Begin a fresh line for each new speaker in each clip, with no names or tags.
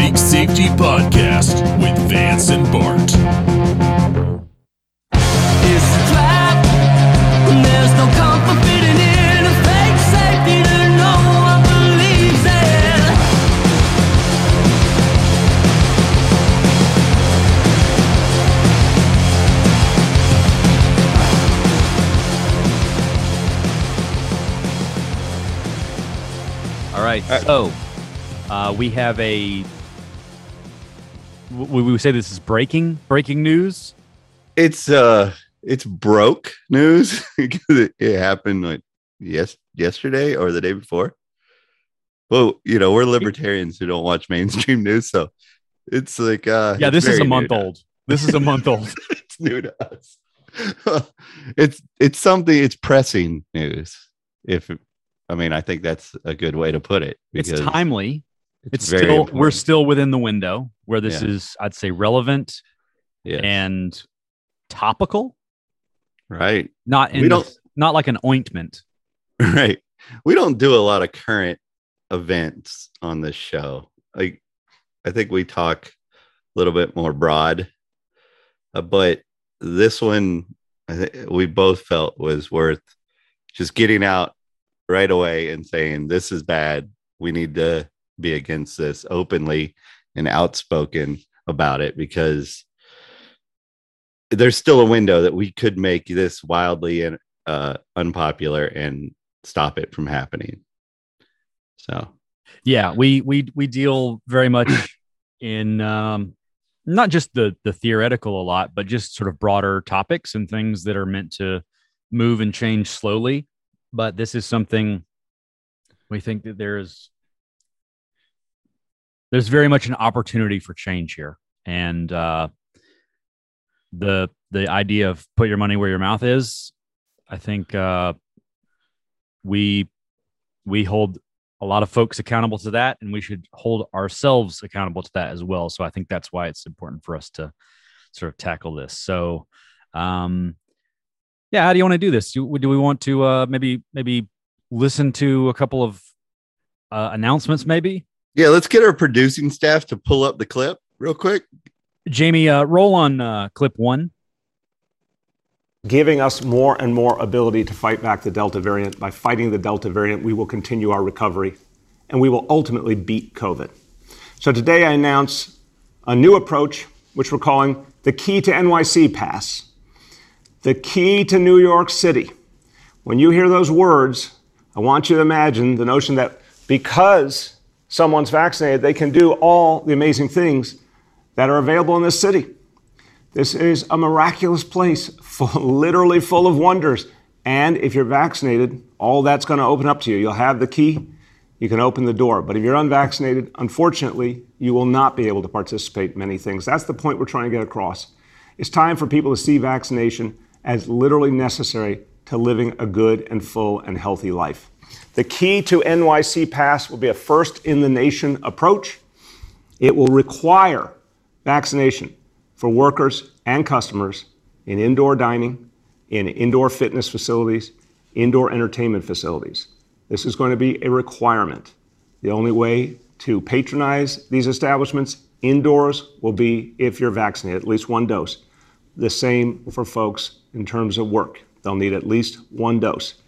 Bike Safety Podcast with Vance and Bart.
It's a trap. There's no comfort fitting in a fake safety that no one believes in.
All right. So uh, we have a. We, we say this is breaking breaking news.
It's uh it's broke news because it, it happened like yes yesterday or the day before. Well, you know, we're libertarians who don't watch mainstream news, so it's like uh
Yeah, this is a month old. This is a month old.
it's new to us. it's it's something it's pressing news. If I mean, I think that's a good way to put it.
It's timely. It's,
very
still we're still within the window where this
Yeah.
is, I'd say, relevant
Yes.
and topical.
right.
Not in
We don't-
not like an ointment.
right we don't do a lot of current events on this show like i think we talk a little bit more broad uh, but this one I think we both felt was worth just getting out right away and saying this is bad we need to be against this openly and outspoken about it because there's still a window that we could make this wildly and uh, unpopular and stop it from happening. So
Yeah, we we we deal very much in um, not just the the theoretical a lot, but just sort of broader topics and things that are meant to move and change slowly. But this is something we think that there's there's very much an opportunity for change here, and uh, the the idea of put your money where your mouth is, I think uh, we we hold a lot of folks accountable to that and we should hold ourselves accountable to that as well. So i think that's why it's important for us to sort of tackle this. So um yeah how do you want to do this? Do, do we want to uh maybe maybe listen to a couple of uh, announcements maybe
yeah, let's get our producing staff to pull up the clip real quick.
jamie uh roll on uh clip one
giving us more and more ability to fight back the Delta variant. By fighting the Delta variant, we will continue our recovery and we will ultimately beat COVID. So today I announce a new approach, which we're calling the Key to NYC Pass. The key to New York City. When you hear those words, I want you to imagine the notion that because someone's vaccinated, they can do all the amazing things that are available in this city. This is a miraculous place, full, literally full of wonders. And if you're vaccinated, all that's going to open up to you. You'll have the key, you can open the door. But if you're unvaccinated, unfortunately, you will not be able to participate in many things. That's the point we're trying to get across. It's time for people to see vaccination as literally necessary to living a good and full and healthy life. The key to NYC Pass will be a first in the nation approach. It will require vaccination for workers and customers in indoor dining, in indoor fitness facilities, indoor entertainment facilities. This is going to be a requirement. The only way to patronize these establishments indoors will be if you're vaccinated, at least one dose. The same for folks in terms of work. They'll need at least one dose.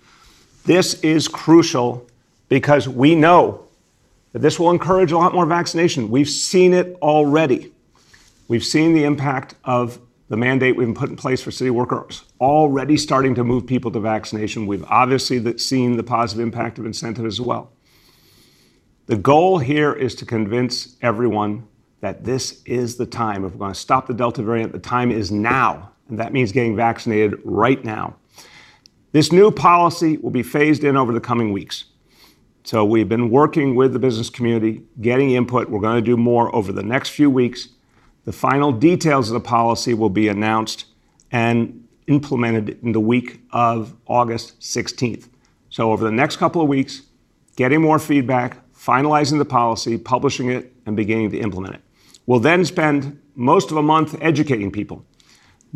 This is crucial because we know that this will encourage a lot more vaccination. We've seen it already. We've seen the impact of the mandate we've put in place for city workers already starting to move people to vaccination. We've obviously seen the positive impact of incentive as well. The goal here is to convince everyone that this is the time. If we're going to stop the Delta variant, the time is now. And that means getting vaccinated right now. This new policy will be phased in over the coming weeks. So we've been working with the business community, getting input. We're going to do more over the next few weeks. The final details of the policy will be announced and implemented in the week of August 16th. So over the next couple of weeks, getting more feedback, finalizing the policy, publishing it, and beginning to implement it. We'll then spend most of a month educating people,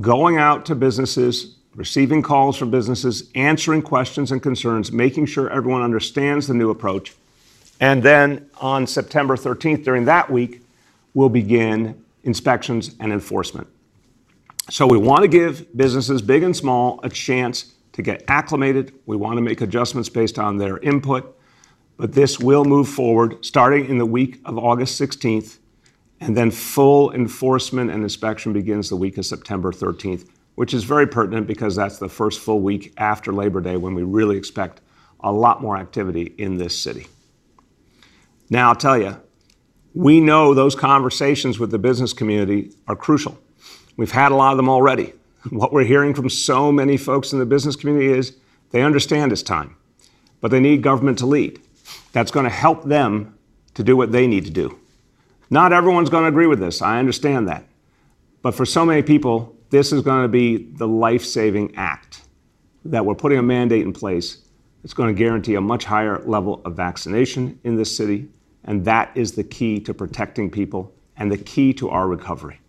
going out to businesses, receiving calls from businesses, answering questions and concerns, making sure everyone understands the new approach. And then on September 13th, during that week, we'll begin inspections and enforcement. So we want to give businesses, big and small, a chance to get acclimated. We want to make adjustments based on their input, but this will move forward starting in the week of August 16th, and then full enforcement and inspection begins the week of September 13th, which is very pertinent because that's the first full week after Labor Day when we really expect a lot more activity in this city. Now, I'll tell you, we know those conversations with the business community are crucial. We've had a lot of them already. What we're hearing from so many folks in the business community is they understand it's time, but they need government to lead. That's going to help them to do what they need to do. Not everyone's going to agree with this. I understand that. But for so many people, this is going to be the life saving act that we're putting a mandate in place that's going to guarantee a much higher level of vaccination in this city. And that is the key to protecting people and the key to our recovery.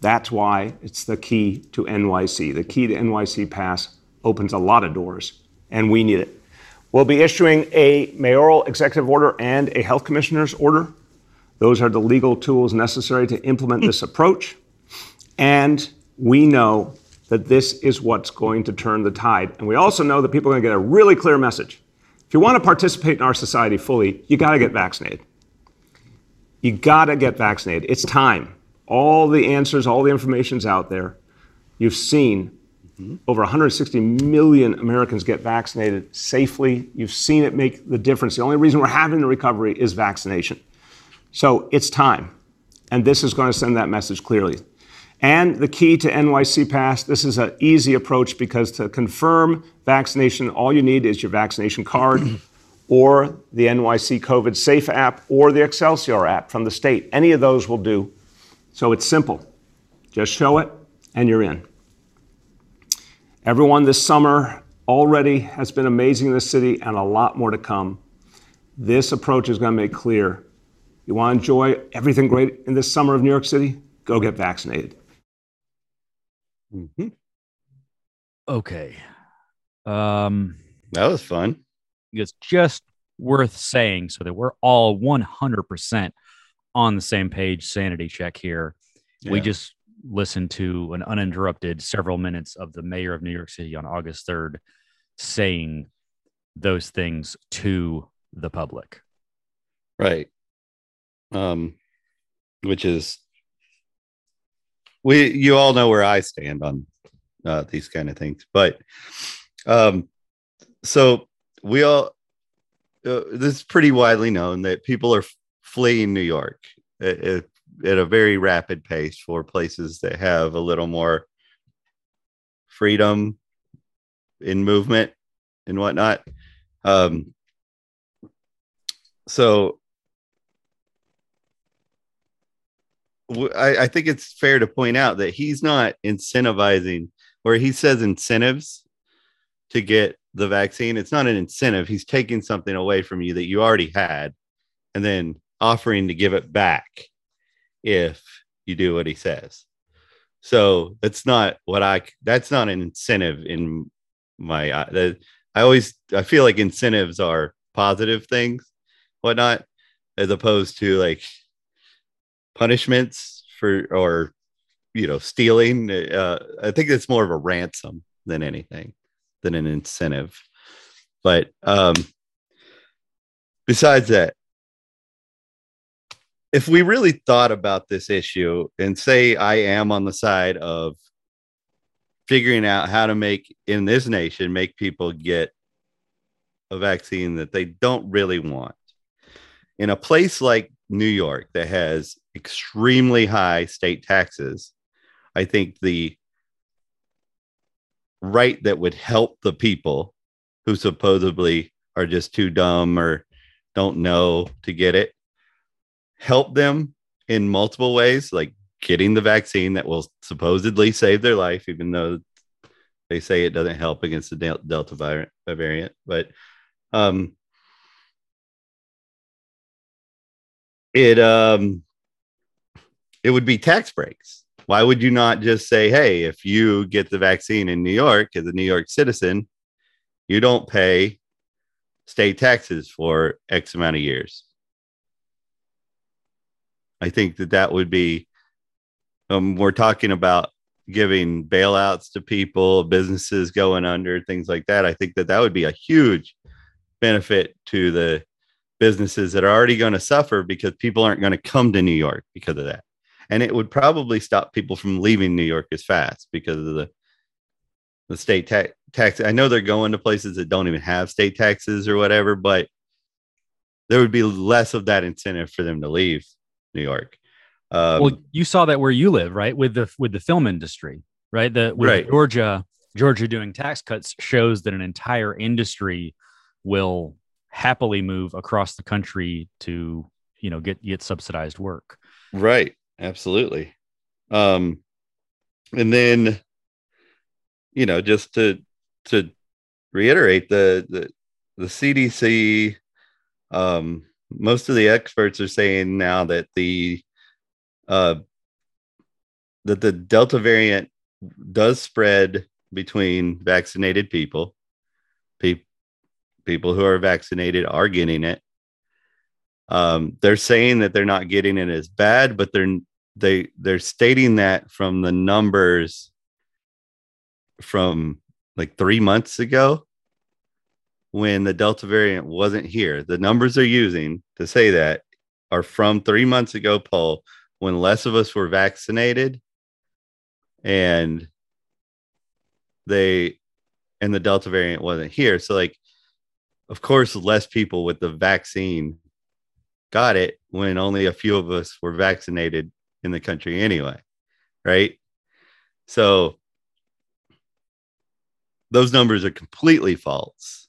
That's why it's the key to NYC. The key to NYC Pass opens a lot of doors, and we need it. We'll be issuing a mayoral executive order and a health commissioner's order. Those are the legal tools necessary to implement this approach. And we know that this is what's going to turn the tide. And we also know that people are going to get a really clear message. If you want to participate in our society fully, you got to get vaccinated. You got to get vaccinated. It's time. All the answers, all the information's out there. You've seen mm-hmm. over 160 million Americans get vaccinated safely. You've seen it make the difference. The only reason we're having the recovery is vaccination. So it's time. And this is going to send that message clearly. And the key to NYC Pass, this is an easy approach because to confirm vaccination, all you need is your vaccination card or the NYC COVID Safe app or the Excelsior app from the state. Any of those will do. So it's simple. Just show it and you're in. Everyone this summer already has been amazing in the city and a lot more to come. This approach is going to make clear you want to enjoy everything great in this summer of New York City? Go get vaccinated.
Mhm.
Okay. Um,
That was fun.
it's just worth saying so that we're all 100% on the same page sanity check here we just listened to an uninterrupted several minutes of the mayor of new york city on august 3rd saying those things to the public
Right. Um, which is we you all know where I stand on uh, these kind of things, but um, so we all uh, this is pretty widely known that people are fleeing New York at, at, at a very rapid pace for places that have a little more freedom in movement and whatnot. Um, so I, I think it's fair to point out that he's not incentivizing where he says incentives to get the vaccine. It's not an incentive. He's taking something away from you that you already had and then offering to give it back if you do what he says. So that's not what I, that's not an incentive in my, uh, I always, I feel like incentives are positive things, whatnot, as opposed to like punishments for or you know stealing uh, i think it's more of a ransom than anything than an incentive. But um besides that if we really thought about this issue and say i am on the side of figuring out how to make in this nation make people get a vaccine that they don't really want in a place like New York that has extremely high state taxes, I think the right that would help the people who supposedly are just too dumb or don't know to get it, help them in multiple ways, like getting the vaccine that will supposedly save their life, even though they say it doesn't help against the Delta variant. But um, it um it would be tax breaks. Why would you not just say, hey, if you get the vaccine in New York as a New York citizen, you don't pay state taxes for X amount of years? I think that that would be. Um, we're talking about giving bailouts to people, businesses going under, things like that. I think that that would be a huge benefit to the businesses that are already going to suffer because people aren't going to come to New York because of that. And it would probably stop people from leaving New York as fast because of the the state tax tax. I know they're going to places that don't even have state taxes or whatever, but there would be less of that incentive for them to leave New York. Um,
well, you saw that where you live, right? With the with the film industry, right? The with
Right.
Georgia, Georgia doing tax cuts shows that an entire industry will happily move across the country to you know get get subsidized work.
Right. Absolutely. Um, and then, you know, just to to reiterate the the the CDC, um, most of the experts are saying now that the uh that the Delta variant does spread between vaccinated people. Pe- people who are vaccinated are getting it um, they're saying that they're not getting it as bad, but they're they they're stating that from the numbers from like three months ago when the Delta variant wasn't here. The numbers they're using to say that are from three months ago, Paul, when less of us were vaccinated and they and the Delta variant wasn't here. So like of course less people with the vaccine got it when only a few of us were vaccinated in the country anyway right? So those numbers are completely false.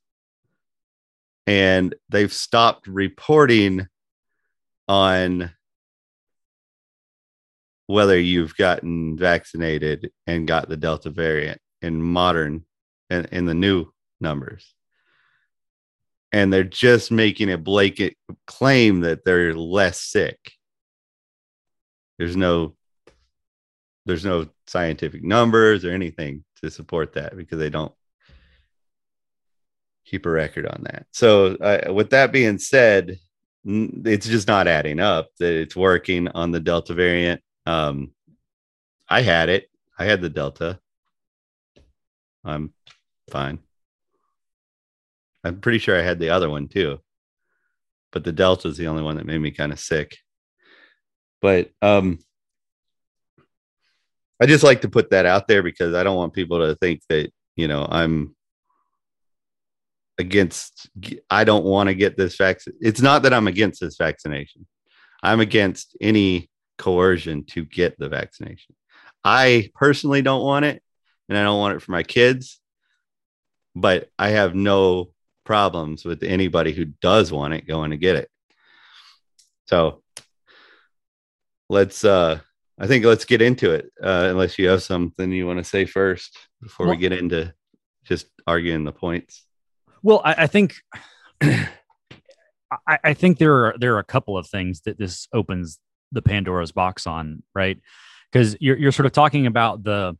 And they've stopped reporting on whether you've gotten vaccinated and got the delta variant in modern and in the new numbers and they're just making a blanket claim that they're less sick. There's no there's no scientific numbers or anything to support that because they don't keep a record on that. So, uh, with that being said, it's just not adding up that it's working on the Delta variant. Um, I had it. I had the Delta. I'm fine. I'm pretty sure I had the other one too. But the Delta is the only one that made me kind of sick. But um I just like to put that out there because I don't want people to think that, you know, I'm against I don't want to get this vaccine. It's not that I'm against this vaccination. I'm against any coercion to get the vaccination. I personally don't want it and I don't want it for my kids. But I have no problems with anybody who does want it going to get it. So let's uh I think let's get into it. Uh unless you have something you want to say first before
Well-
we get into just arguing the points.
Well, I, I think I, I think there are there are a couple of things that this opens the Pandora's box on, right? Because you're you're sort of talking about the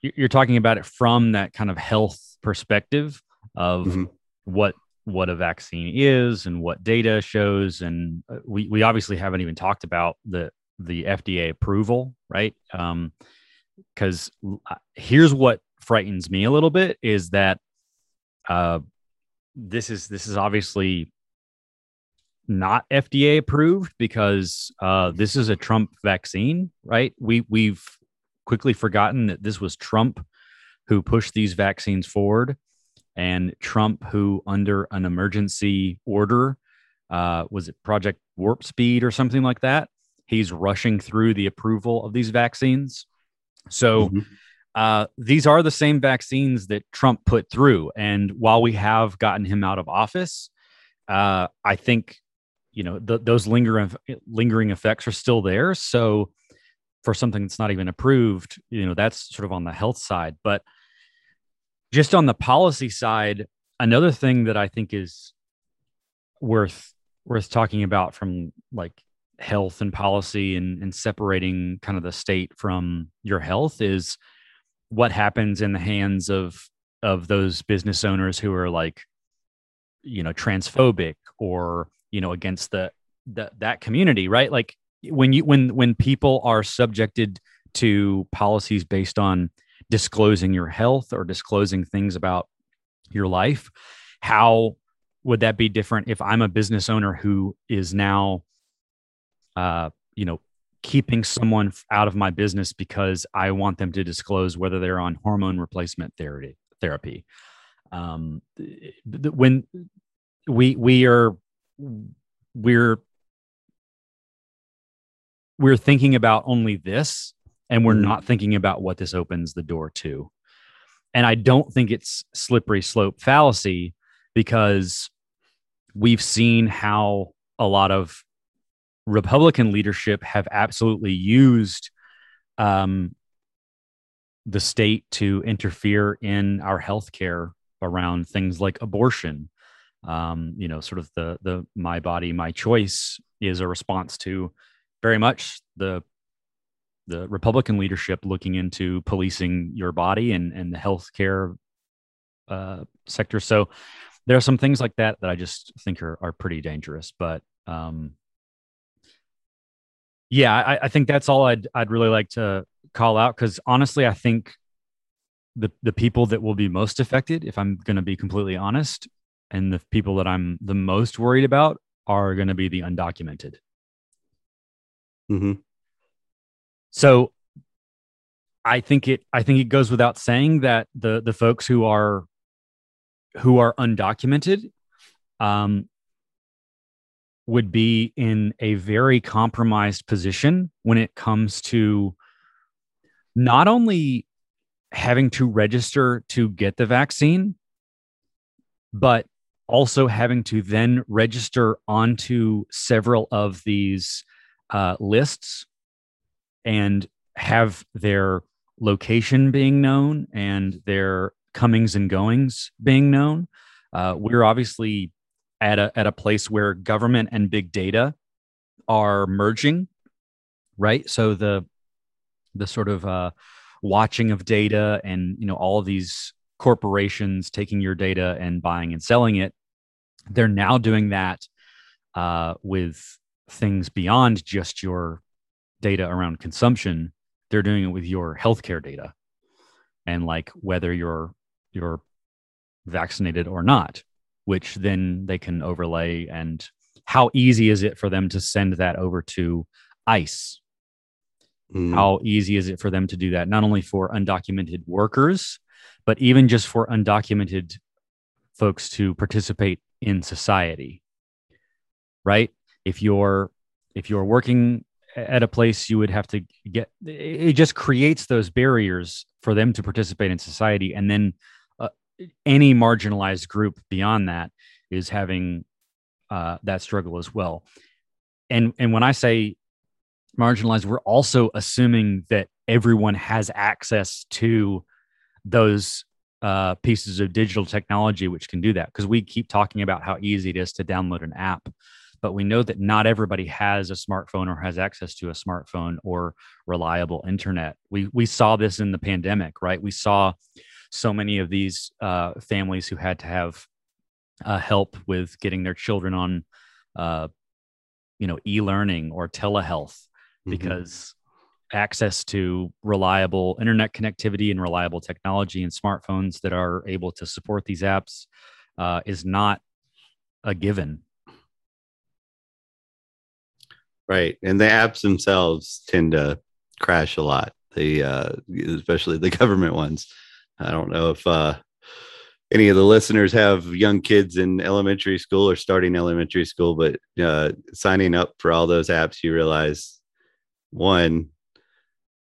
you're you're talking about it from that kind of health perspective of
Mhm.
what what a vaccine is and what data shows, and uh, we we obviously haven't even talked about the the FDA approval, right? Um, because here's what frightens me a little bit is that uh, this is this is obviously not FDA approved because uh, this is a Trump vaccine, right? We we've quickly forgotten that this was Trump who pushed these vaccines forward, and Trump who, under an emergency order, uh, was it Project Warp Speed or something like that? He's rushing through the approval of these vaccines. So
Mhm.
uh, these are the same vaccines that Trump put through. And while we have gotten him out of office, uh, I think you know th- those lingering lingering effects are still there. So for something that's not even approved, you know that's sort of on the health side. But just on the policy side, another thing that I think is worth worth talking about from like health and policy and, and separating kind of the state from your health is what happens in the hands of of those business owners who are like you know transphobic or you know against the that that community, right? Like when you when when people are subjected to policies based on disclosing your health or disclosing things about your life, how would that be different if I'm a business owner who is now, uh, you know, keeping someone out of my business because I want them to disclose whether they're on hormone replacement therapy. Therapy. Um, when we we are we're we're thinking about only this, and we're
Mhm.
not thinking about what this opens the door to. And I don't think it's slippery slope fallacy because we've seen how a lot of Republican leadership have absolutely used um, the state to interfere in our healthcare around things like abortion. Um, you know, sort of the the my body, my choice is a response to very much the the Republican leadership looking into policing your body and and the healthcare uh, sector. So there are some things like that that I just think are are pretty dangerous. But um, yeah, I, I think that's all I'd I'd really like to call out because honestly, I think the the people that will be most affected, if I'm going to be completely honest, and the people that I'm the most worried about are going to be the undocumented.
hmm
So I think it I think it goes without saying that the the folks who are who are undocumented um would be in a very compromised position when it comes to not only having to register to get the vaccine but also having to then register onto several of these uh, lists and have their location being known and their comings and goings being known. Uh, we're obviously at a at a place where government and big data are merging, right? So the the sort of uh, watching of data and you know all of these corporations taking your data and buying and selling it, they're now doing that uh, with things beyond just your data around consumption they're doing it with your healthcare data and like whether you're you're vaccinated or not which then they can overlay and how easy is it for them to send that over to ICE
Mm.
how easy is it for them to do that not only for undocumented workers but even just for undocumented folks to participate in society right if you're if you're working at a place you would have to get it just creates those barriers for them to participate in society. And then uh, any marginalized group beyond that is having uh, that struggle as well. And and when i say marginalized we're also assuming that everyone has access to those uh, pieces of digital technology which can do that because we keep talking about how easy it is to download an app but we know that not everybody has a smartphone or has access to a smartphone or reliable internet we we saw this in the pandemic right we saw so many of these uh, families who had to have uh, help with getting their children on uh, you know e-learning or telehealth
Mhm.
because access to reliable internet connectivity and reliable technology and smartphones that are able to support these apps uh, is not a given.
Right. And the apps themselves tend to crash a lot. The uh especially the government ones. I don't know if uh any of the listeners have young kids in elementary school or starting elementary school, but uh signing up for all those apps, you realize one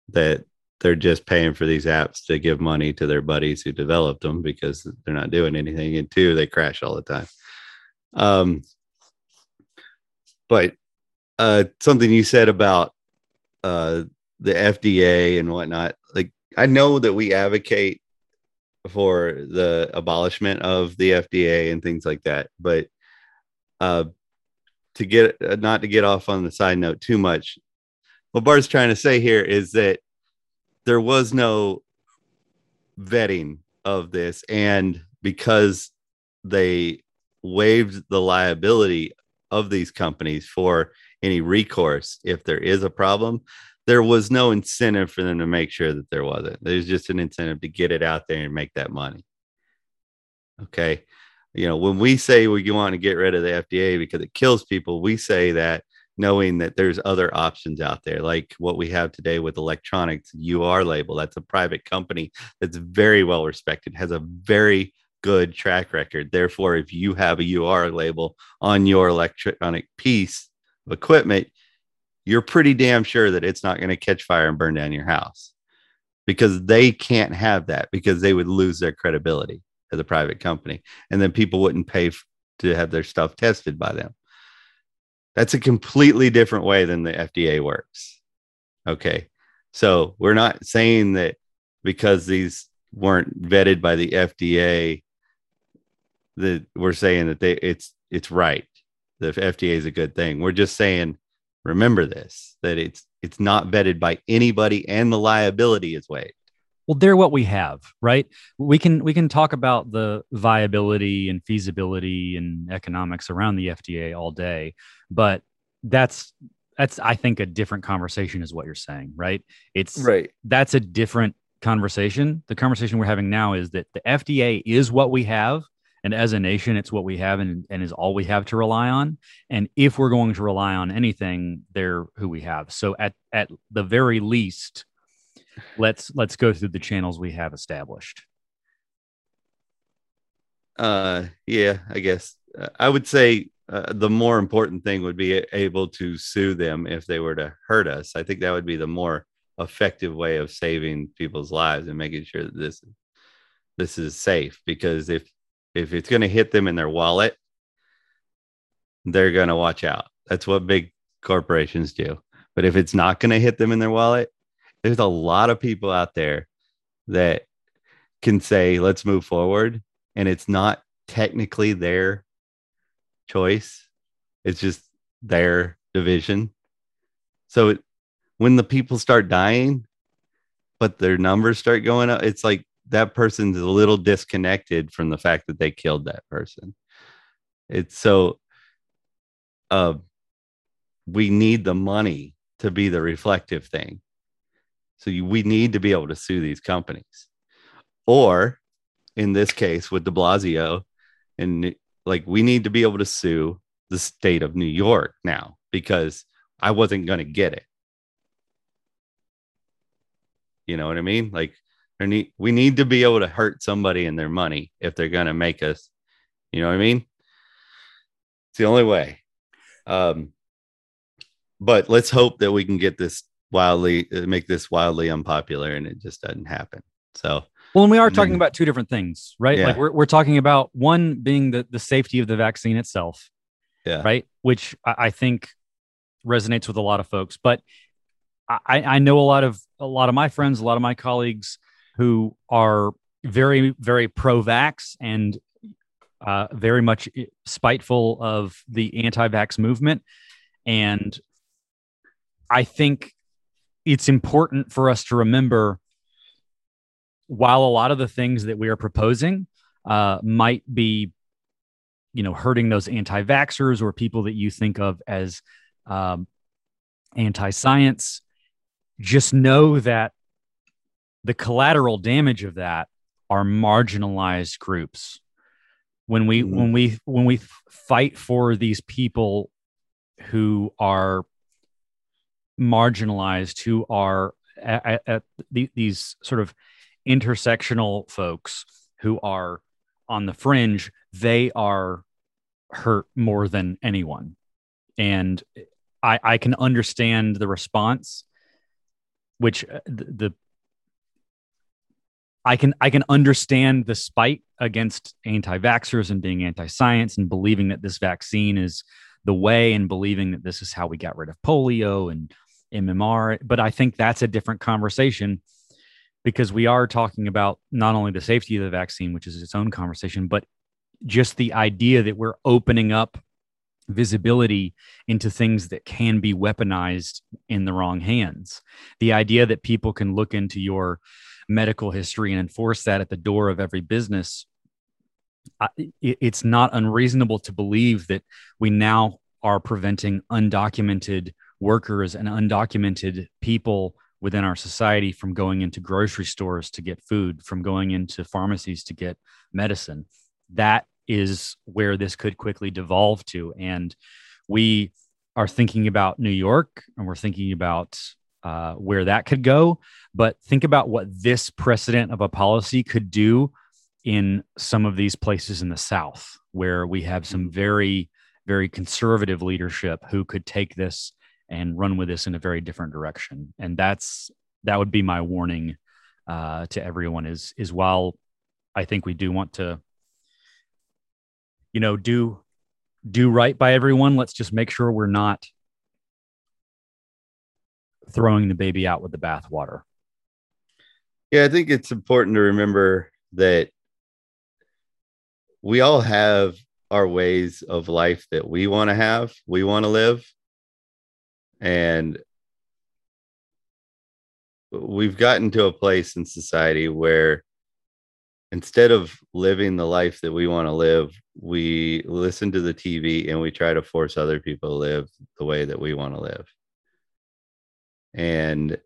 that they're just paying for these apps to give money to their buddies who developed them because they're not doing anything. And two, they crash all the time. Um but uh something you said about uh the FDA and whatnot. Like I know that we advocate for the abolishment of the FDA and things like that, but uh to get uh, not to get off on the side note too much, what Bart's trying to say here is that there was no vetting of this, and because they waived the liability of these companies for any recourse if there is a problem. There was no incentive for them to make sure that there wasn't. There's just an incentive to get it out there and make that money. Okay. You know, when we say we want to get rid of the FDA because it kills people, we say that knowing that there's other options out there, like what we have today with electronics UR label. That's a private company that's very well respected, has a very good track record. Therefore, if you have a UR label on your electronic piece of equipment, you're pretty damn sure that it's not going to catch fire and burn down your house because they can't have that because they would lose their credibility as a private company and then people wouldn't pay f- to have their stuff tested by them. That's a completely different way than the FDA works. Okay. So we're not saying that because these weren't vetted by the FDA that we're saying that they it's it's right. The FDA is a good thing. We're just saying remember this that it's it's not vetted by anybody and the liability is waived.
well they're what we have right we can we can talk about the viability and feasibility and economics around the fda all day but that's that's i think a different conversation is what you're saying right it's
Right.
that's a different conversation the conversation we're having now is that the fda is what we have and as a nation it's what we have and, and is all we have to rely on and if we're going to rely on anything they're who we have so at at the very least let's let's go through the channels we have established
Uh, yeah, I guess uh, I would say uh, the more important thing would be able to sue them if they were to hurt us. I think that would be the more effective way of saving people's lives and making sure that this this is safe. Because if if it's going to hit them in their wallet, they're going to watch out. That's what big corporations do. But if it's not going to hit them in their wallet, there's a lot of people out there that can say, let's move forward. And it's not technically their choice, it's just their division. So it, when the people start dying, but their numbers start going up, it's like that person's a little disconnected from the fact that they killed that person. It's so uh we need the money to be the reflective thing. So you, we need to be able to sue these companies. Or in this case with de Blasio, and like we need to be able to sue the state of New York now because I wasn't going to get it. You know what I mean? Like there need, we need to be able to hurt somebody in their money if they're going to make us, you know what I mean? It's the only way. Um, but let's hope that we can get this wildly, uh, make this wildly unpopular and it just doesn't happen. So,
well and we are talking
then-
about two different things right
Yeah.
like we're, we're talking about one being the, the safety of the vaccine itself
Yeah.
right which I, I think resonates with a lot of folks but I, I know a lot of a lot of my friends a lot of my colleagues who are very very pro-vax and uh, very much spiteful of the anti-vax movement. And i think it's important for us to remember while a lot of the things that we are proposing uh, might be you know hurting those anti-vaxxers or people that you think of as um, anti-science just know that the collateral damage of that are marginalized groups when we
Mhm.
when we when we fight for these people who are marginalized who are at, at, at the, these sort of intersectional folks who are on the fringe they are hurt more than anyone and i i can understand the response which uh, the, the I can I can understand the spite against anti-vaxxers and being anti-science and believing that this vaccine is the way and believing that this is how we got rid of polio and MMR. But I think that's a different conversation because we are talking about not only the safety of the vaccine, which is its own conversation, but just the idea that we're opening up visibility into things that can be weaponized in the wrong hands. The idea that people can look into your medical history and enforce that at the door of every business I- it's not unreasonable to believe that we now are preventing undocumented workers and undocumented people within our society from going into grocery stores to get food, from going into pharmacies to get medicine. That is where this could quickly devolve to. And we are thinking about New York and we're thinking about uh, where that could go. But think about what this precedent of a policy could do in some of these places in the South, where we have some very, very conservative leadership who could take this and run with this in a very different direction. And that's that would be my warning uh, to everyone is is while I think we do want to, you know, do do right by everyone. Let's just make sure we're not throwing the baby out with the bathwater.
Yeah, I think it's important to remember that we all have our ways of life that we want to have, we want to live. And we've gotten to a place in society where instead of living the life that we want to live, we listen to the TV and we try to force other people to live the way that we want to live. And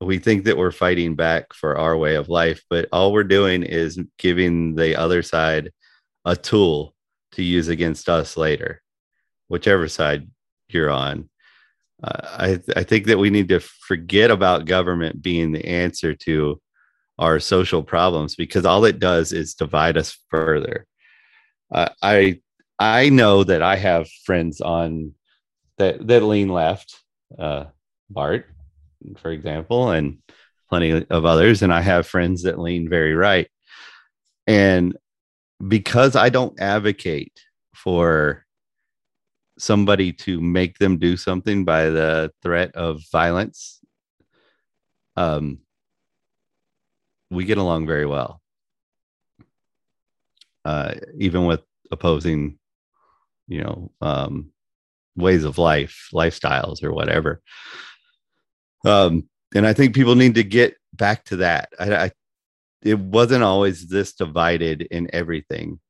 we think that we're fighting back for our way of life, but all we're doing is giving the other side a tool to use against us later, whichever side you're on. Uh, I, I think that we need to forget about government being the answer to our social problems because all it does is divide us further. Uh, I I know that I have friends on that that lean left, uh, Bart, for example, and plenty of others, and I have friends that lean very right. And because I don't advocate for somebody to make them do something by the threat of violence, um, we get along very well. Uh, even with opposing, you know, um, ways of life, lifestyles, or whatever. Um, and I think people need to get back to that. I, I it wasn't always this divided in everything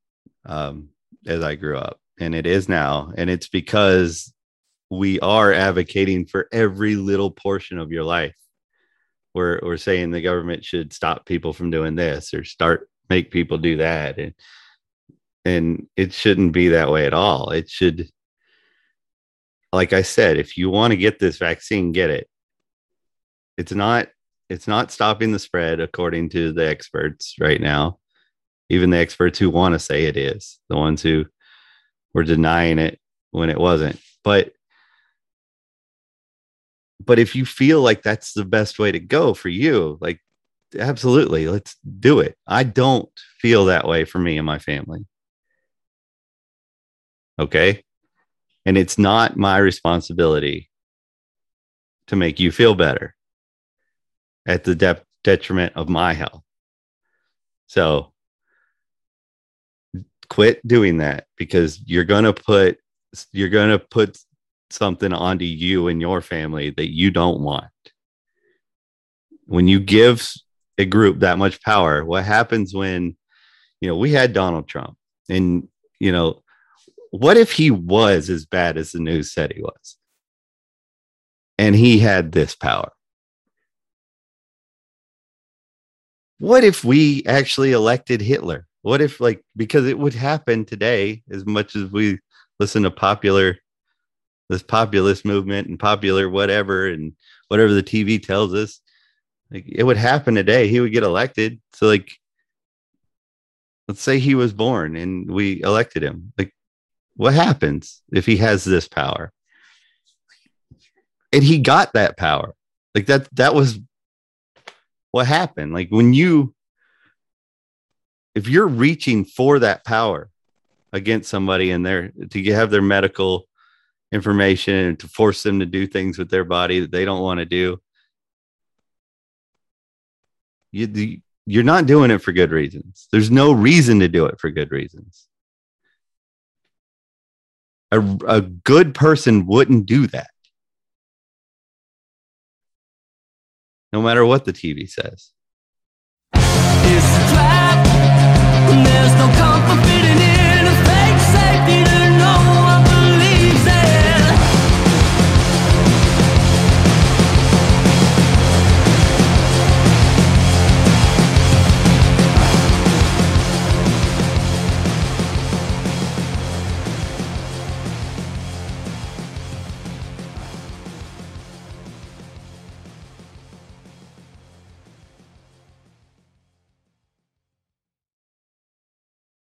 um, as I grew up, and it is now, and it's because we are advocating for every little portion of your life. We're we're saying the government should stop people from doing this or start make people do that, and and it shouldn't be that way at all. It should, like I said, if you want to get this vaccine, get it. It's not it's not stopping the spread according to the experts right now. Even the experts who want to say it is the ones who were denying it when it wasn't. But but if you feel like that's the best way to go for you like absolutely let's do it. I don't feel that way for me and my family. Okay? And it's not my responsibility to make you feel better at the de- detriment of my health. So quit doing that because you're going to put you're going to put something onto you and your family that you don't want. When you give a group that much power, what happens when you know, we had Donald Trump and you know, what if he was as bad as the news said he was? And he had this power. What if we actually elected Hitler? What if, like, because it would happen today as much as we listen to popular, this populist movement and popular whatever, and whatever the TV tells us, like, it would happen today. He would get elected. So, like, let's say he was born and we elected him. Like, what happens if he has this power? And he got that power. Like, that, that was what happened? Like when you if you're reaching for that power against somebody and they're to have their medical information and to force them to do things with their body that they don't want to do you you're not doing it for good reasons. There's no reason to do it for good reasons. A, a good person wouldn't do that no matter what the TV says.